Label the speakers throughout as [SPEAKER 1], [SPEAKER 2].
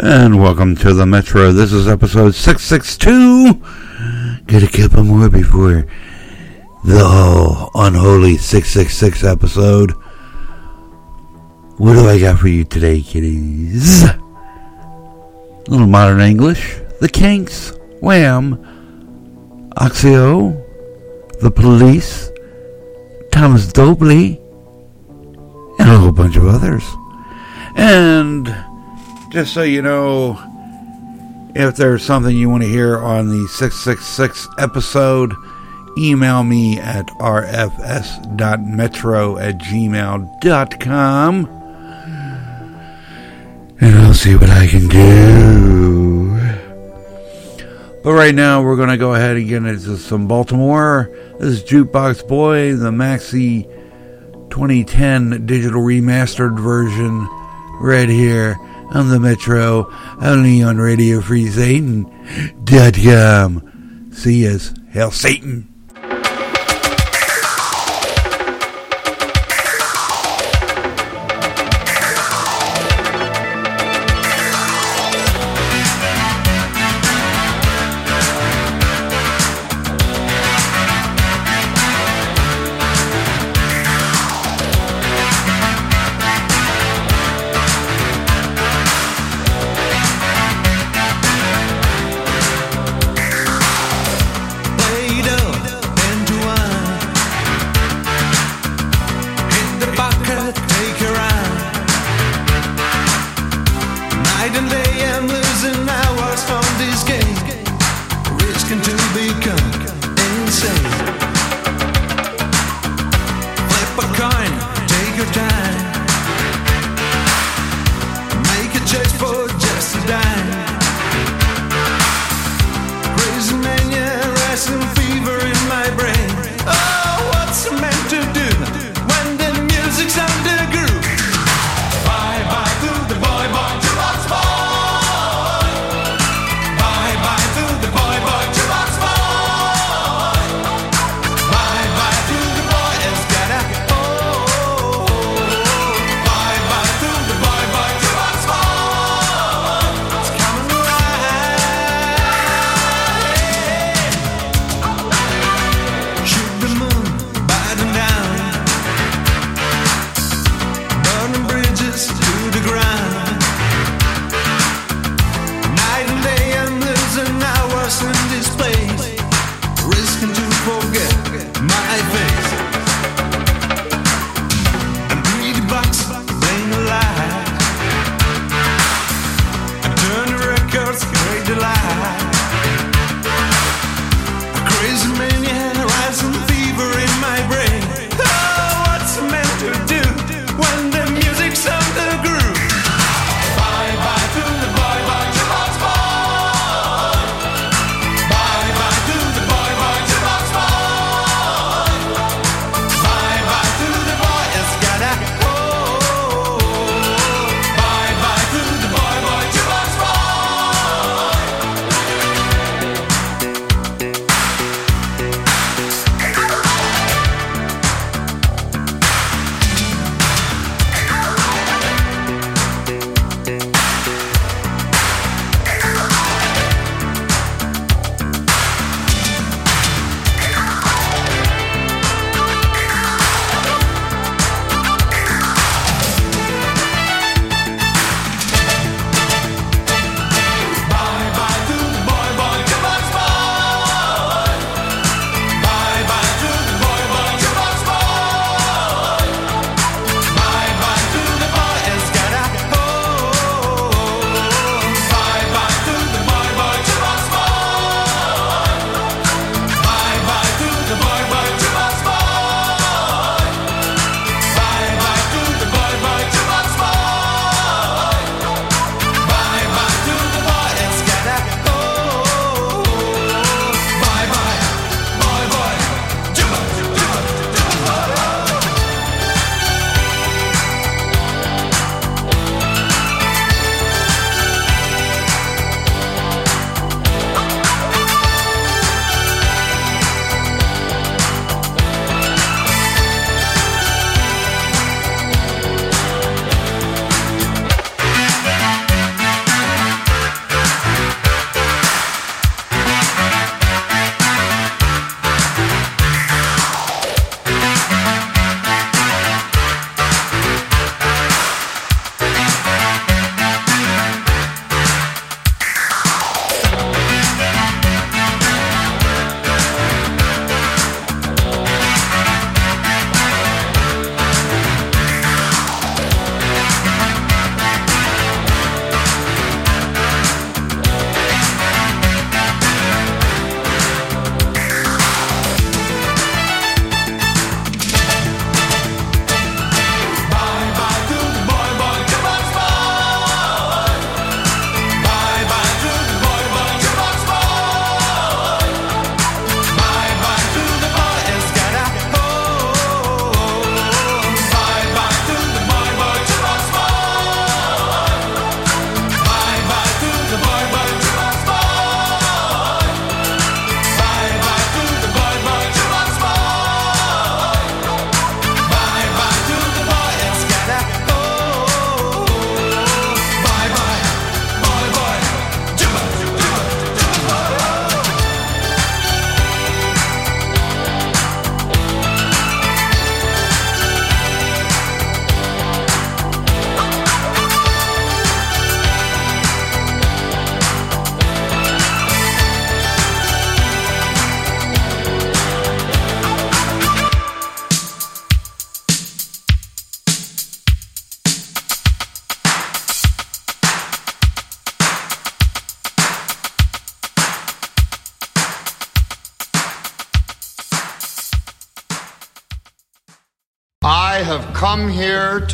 [SPEAKER 1] And welcome to the Metro. This is episode 662. Get a couple more before the uh, unholy 666 episode. What do I got for you today, kiddies? A little modern English. The Kinks, Wham, Oxio, The Police, Thomas Dolby, and a whole bunch of others. And just so you know, if there's something you want to hear on the 666 episode, email me at rfs.metro at gmail.com and I'll see what I can do. But right now, we're going to go ahead and get into some Baltimora. This is Jukebox Boy, the Maxi 2010 digital remastered version, right here on the Metro, only on Radio Free Satan.com. See us, Hell Satan.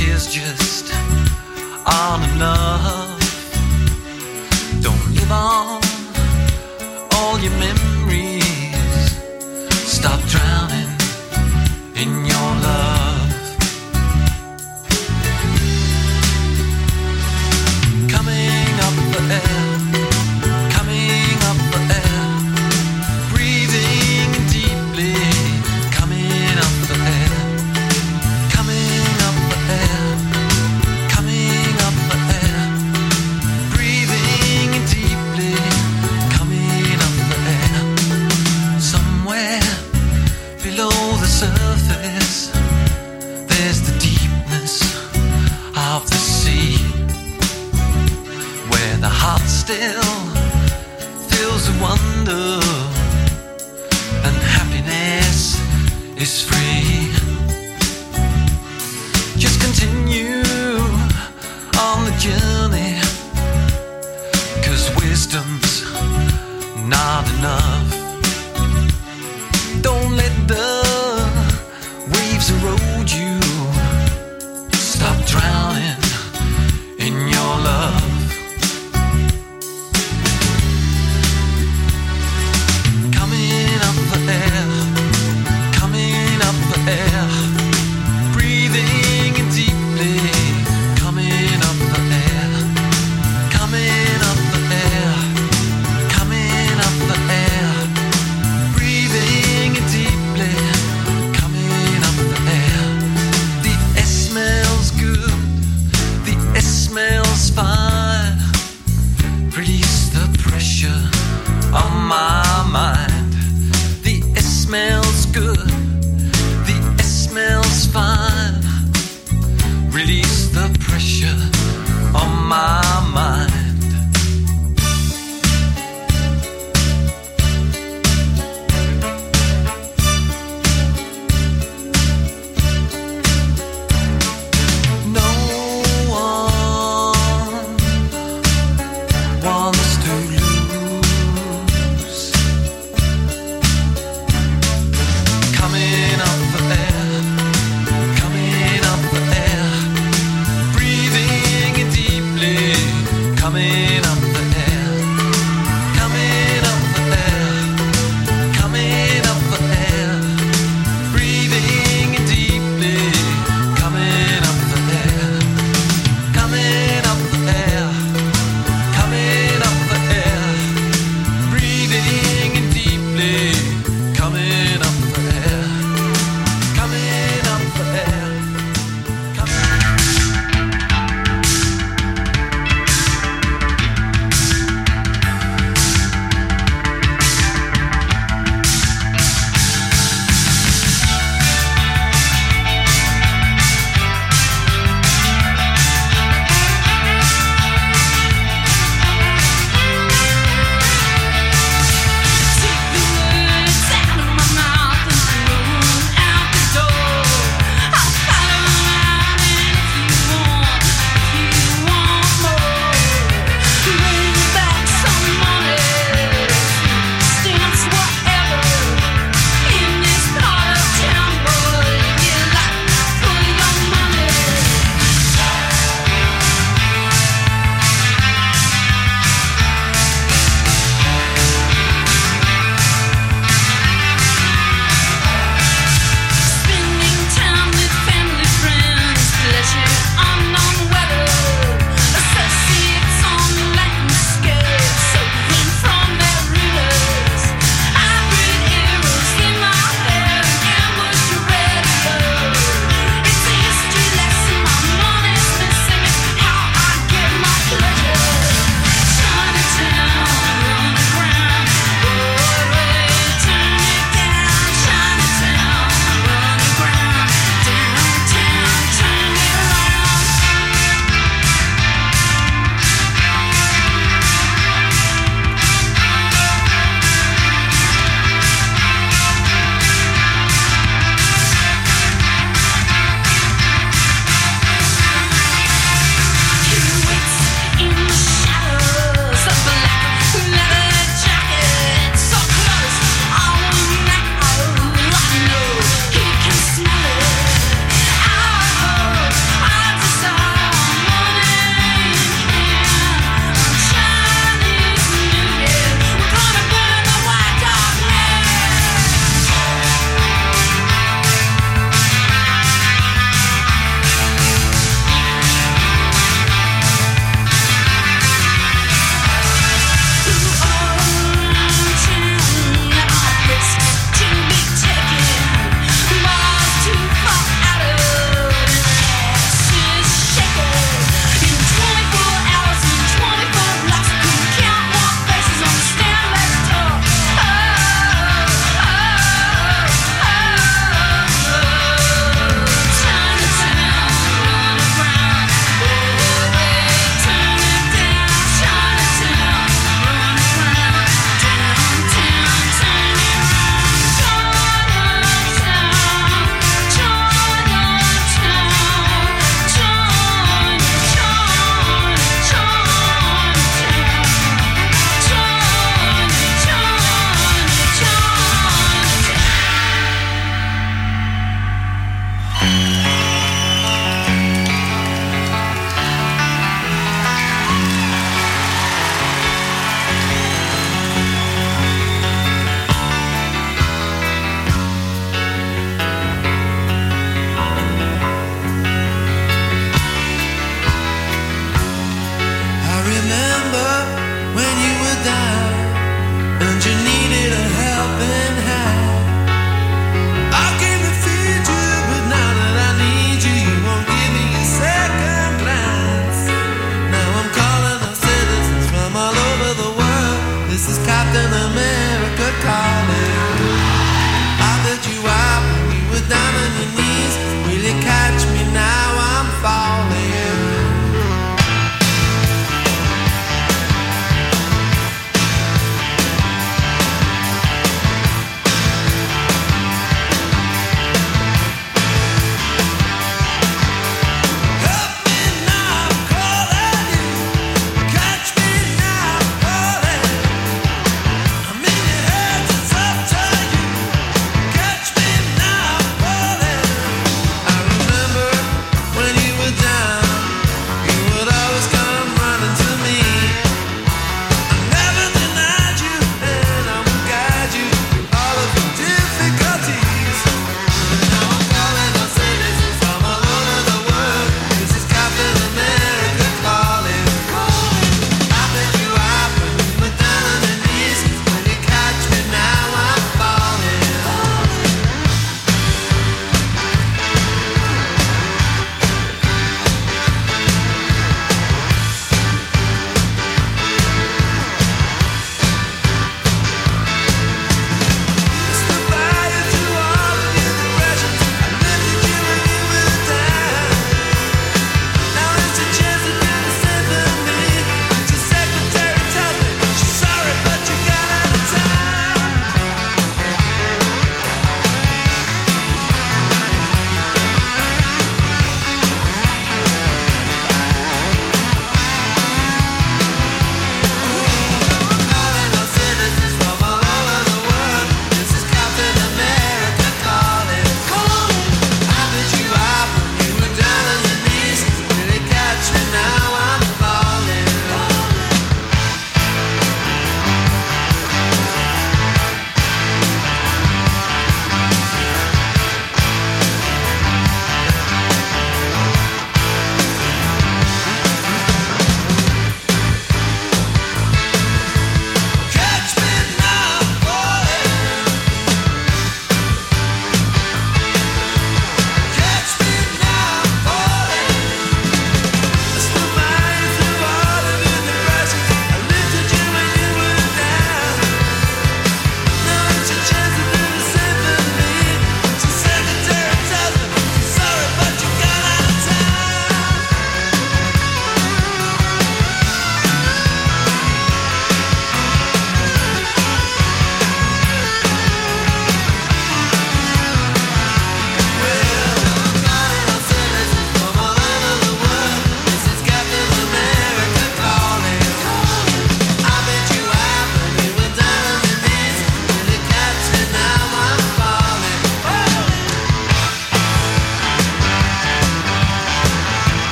[SPEAKER 2] is just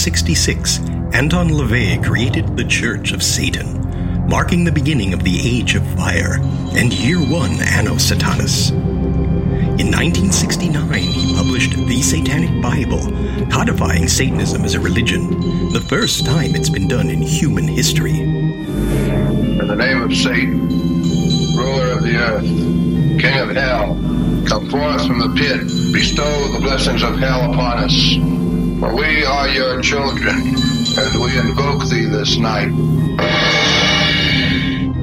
[SPEAKER 3] 1966, Anton LaVey created the Church of Satan, marking the beginning of the Age of Fire and Year One Anno Satanas. In 1969, he published The Satanic Bible, codifying Satanism as a religion, the first time it's been done in human history.
[SPEAKER 4] In the name of Satan, ruler of the earth, king of hell, come forth from the pit, bestow the blessings of hell upon us. For we are your children, and we invoke thee this night.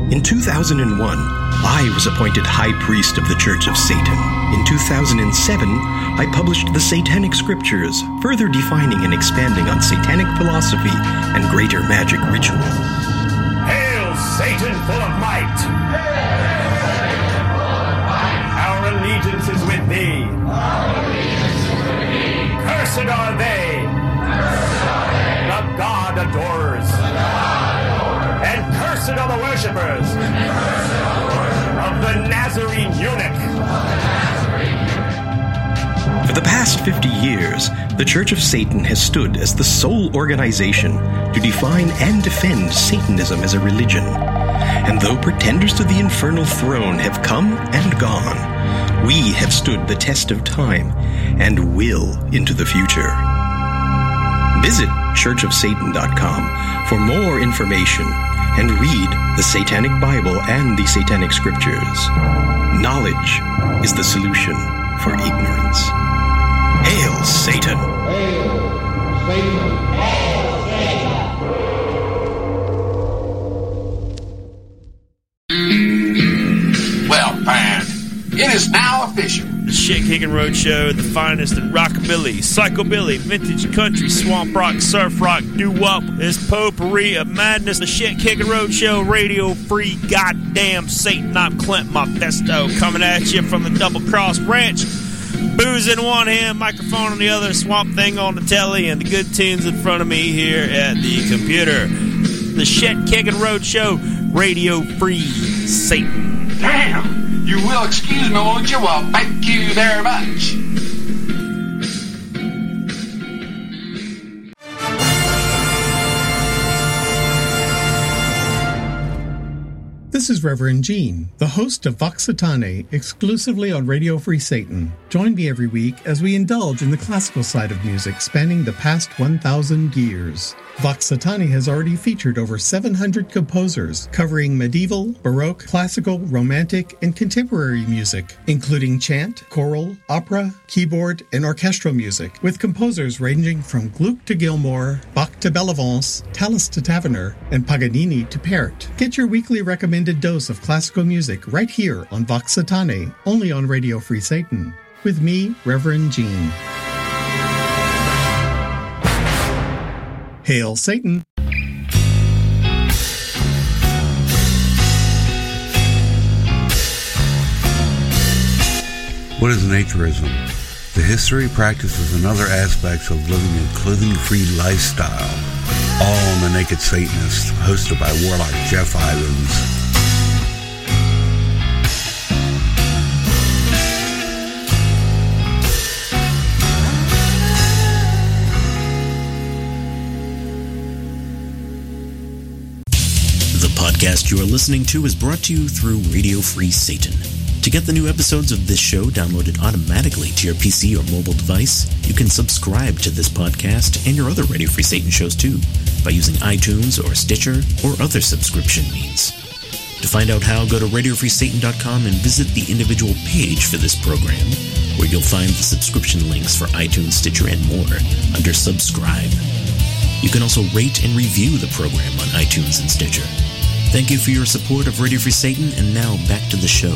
[SPEAKER 3] In 2001, I was appointed High Priest of the Church of Satan. In 2007, I published the Satanic Scriptures, further defining and expanding on satanic philosophy and greater magic ritual.
[SPEAKER 5] Hail, Satan full of might! Our worshippers of the Nazarene eunuch.
[SPEAKER 3] For the past 50 years, the Church of Satan has stood as the sole organization to define and defend Satanism as a religion. And though pretenders to the infernal throne have come and gone, we have stood the test of time and will into the future. Visit churchofsatan.com for more information and read the Satanic Bible and the Satanic Scriptures. Knowledge is the solution for ignorance. Hail, Satan! Hail Satan! Hail Satan!
[SPEAKER 6] Well, fine. It is now official.
[SPEAKER 7] The Shit Kicking Road Show, the finest in rockabilly, psychobilly, vintage country, swamp rock, surf rock, doo wop, this potpourri of madness. The Shit Kicking Road Show, radio free, goddamn Satan. I'm Clint Mephisto coming at you from the Double Cross Ranch. Booze in one hand, microphone on the other, swamp thing on the telly, and the good tunes in front of me here at the computer. The Shit Kicking Road Show, radio free, Satan.
[SPEAKER 6] Damn! You will excuse me, won't you? Well, thank you very much.
[SPEAKER 8] This is Reverend Gene, the host of Vox Satanae, exclusively on Radio Free Satan. Join me every week as we indulge in the classical side of music spanning the past 1,000 years. Vox Satanae has already featured over 700 composers covering medieval, baroque, classical, romantic, and contemporary music, including chant, choral, opera, keyboard, and orchestral music, with composers ranging from Gluck to Gilmore, Bach to Bellavance, Tallis to Taverner, and Paganini to Parrot. Get your weekly recommended dose of classical music right here on Vox Satanae, only on Radio Free Satan with me, Reverend Jean. Hail Satan!
[SPEAKER 1] What is naturism? The history, practices, and other aspects of living a clothing-free lifestyle. All on the Naked Satanist, hosted by Warlock Jeff Ivins.
[SPEAKER 9] Podcast you are listening to is brought to you through Radio Free Satan. To get the new episodes of this show downloaded automatically to your PC or mobile device, you can subscribe to this podcast and your other Radio Free Satan shows too by using iTunes or Stitcher or other subscription means. To find out how, go to RadioFreeSatan.com and visit the individual page for this program, where you'll find the subscription links for iTunes, Stitcher, and more under Subscribe. You can also rate and review the program on iTunes and Stitcher. Thank you for your support of Radio Free Satan, and now back to the show.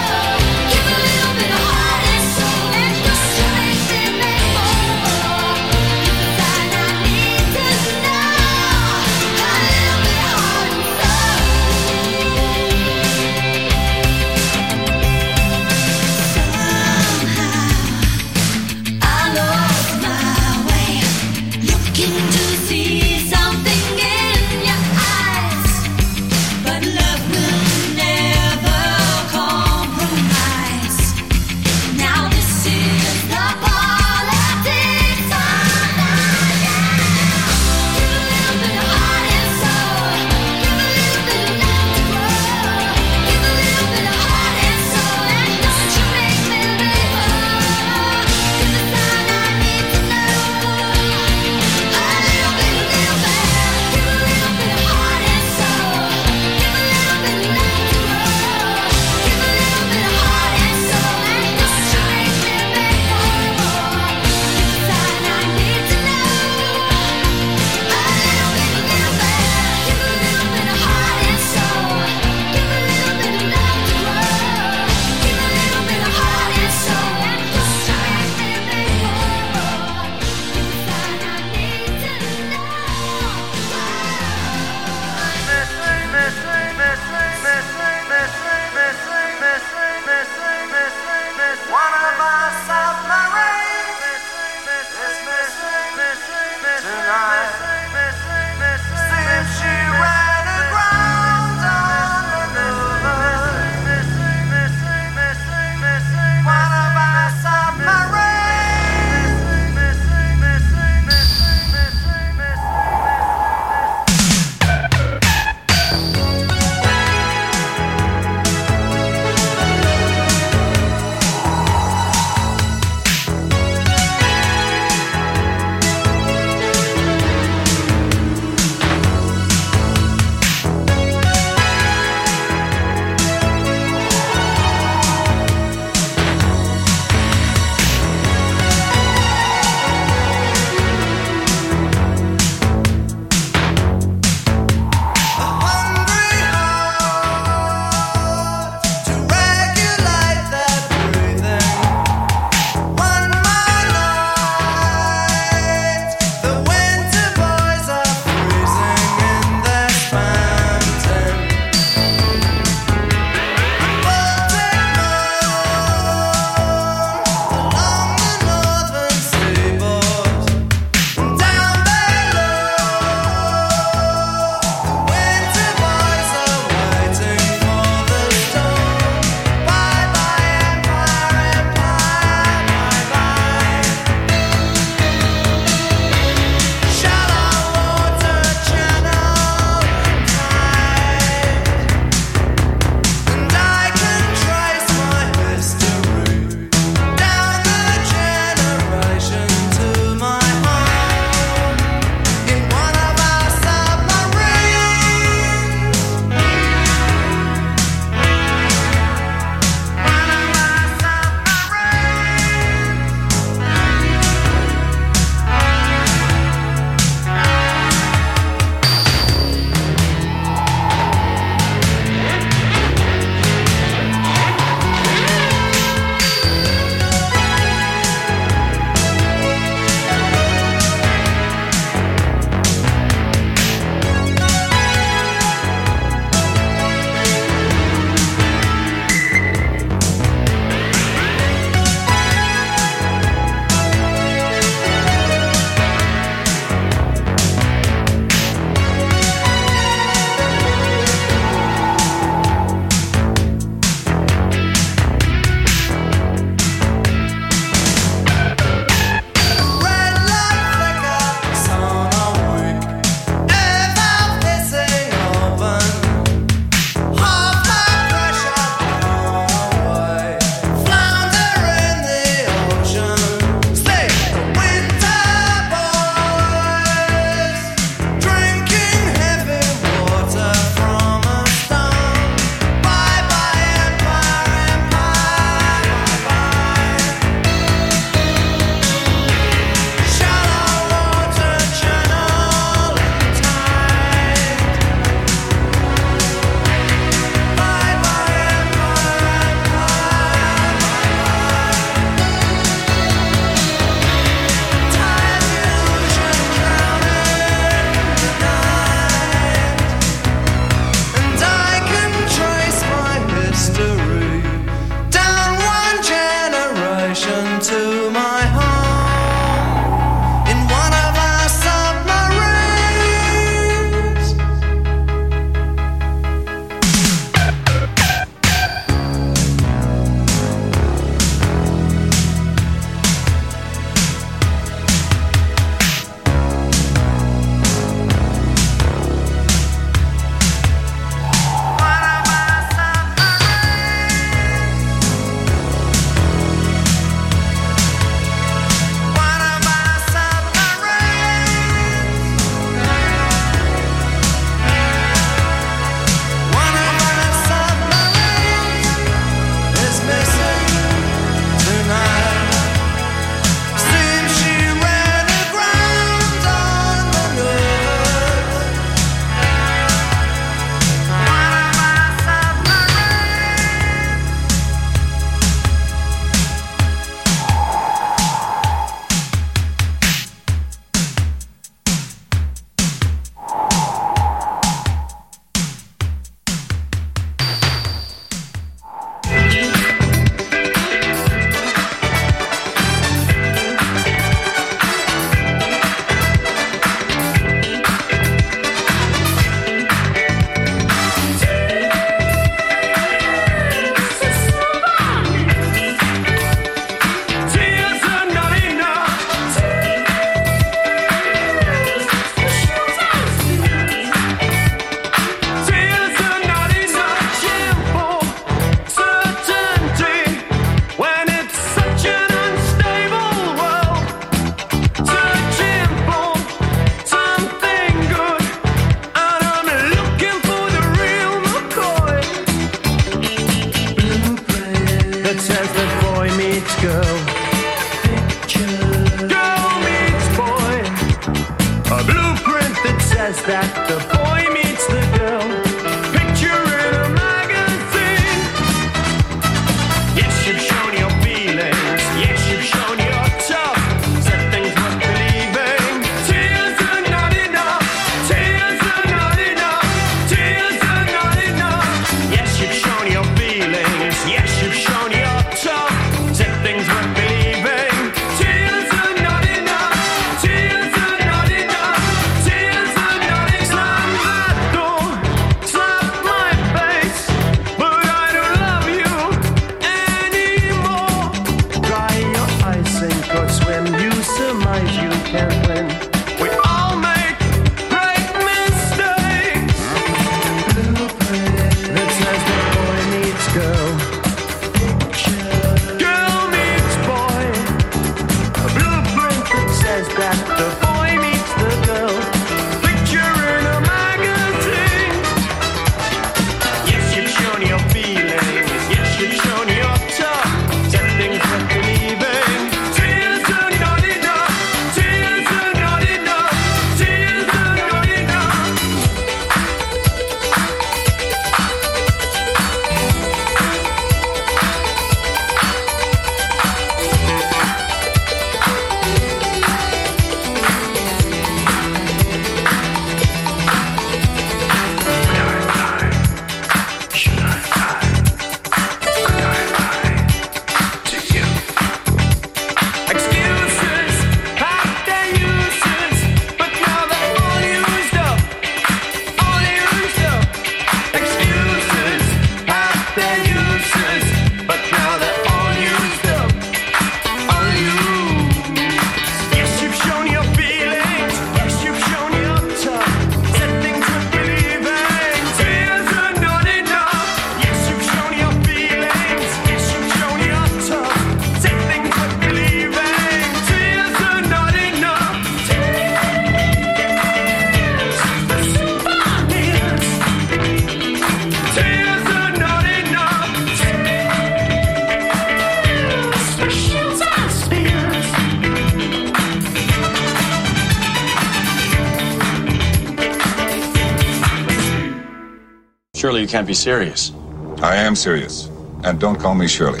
[SPEAKER 10] can't be serious.
[SPEAKER 11] I am serious. And don't call me Shirley.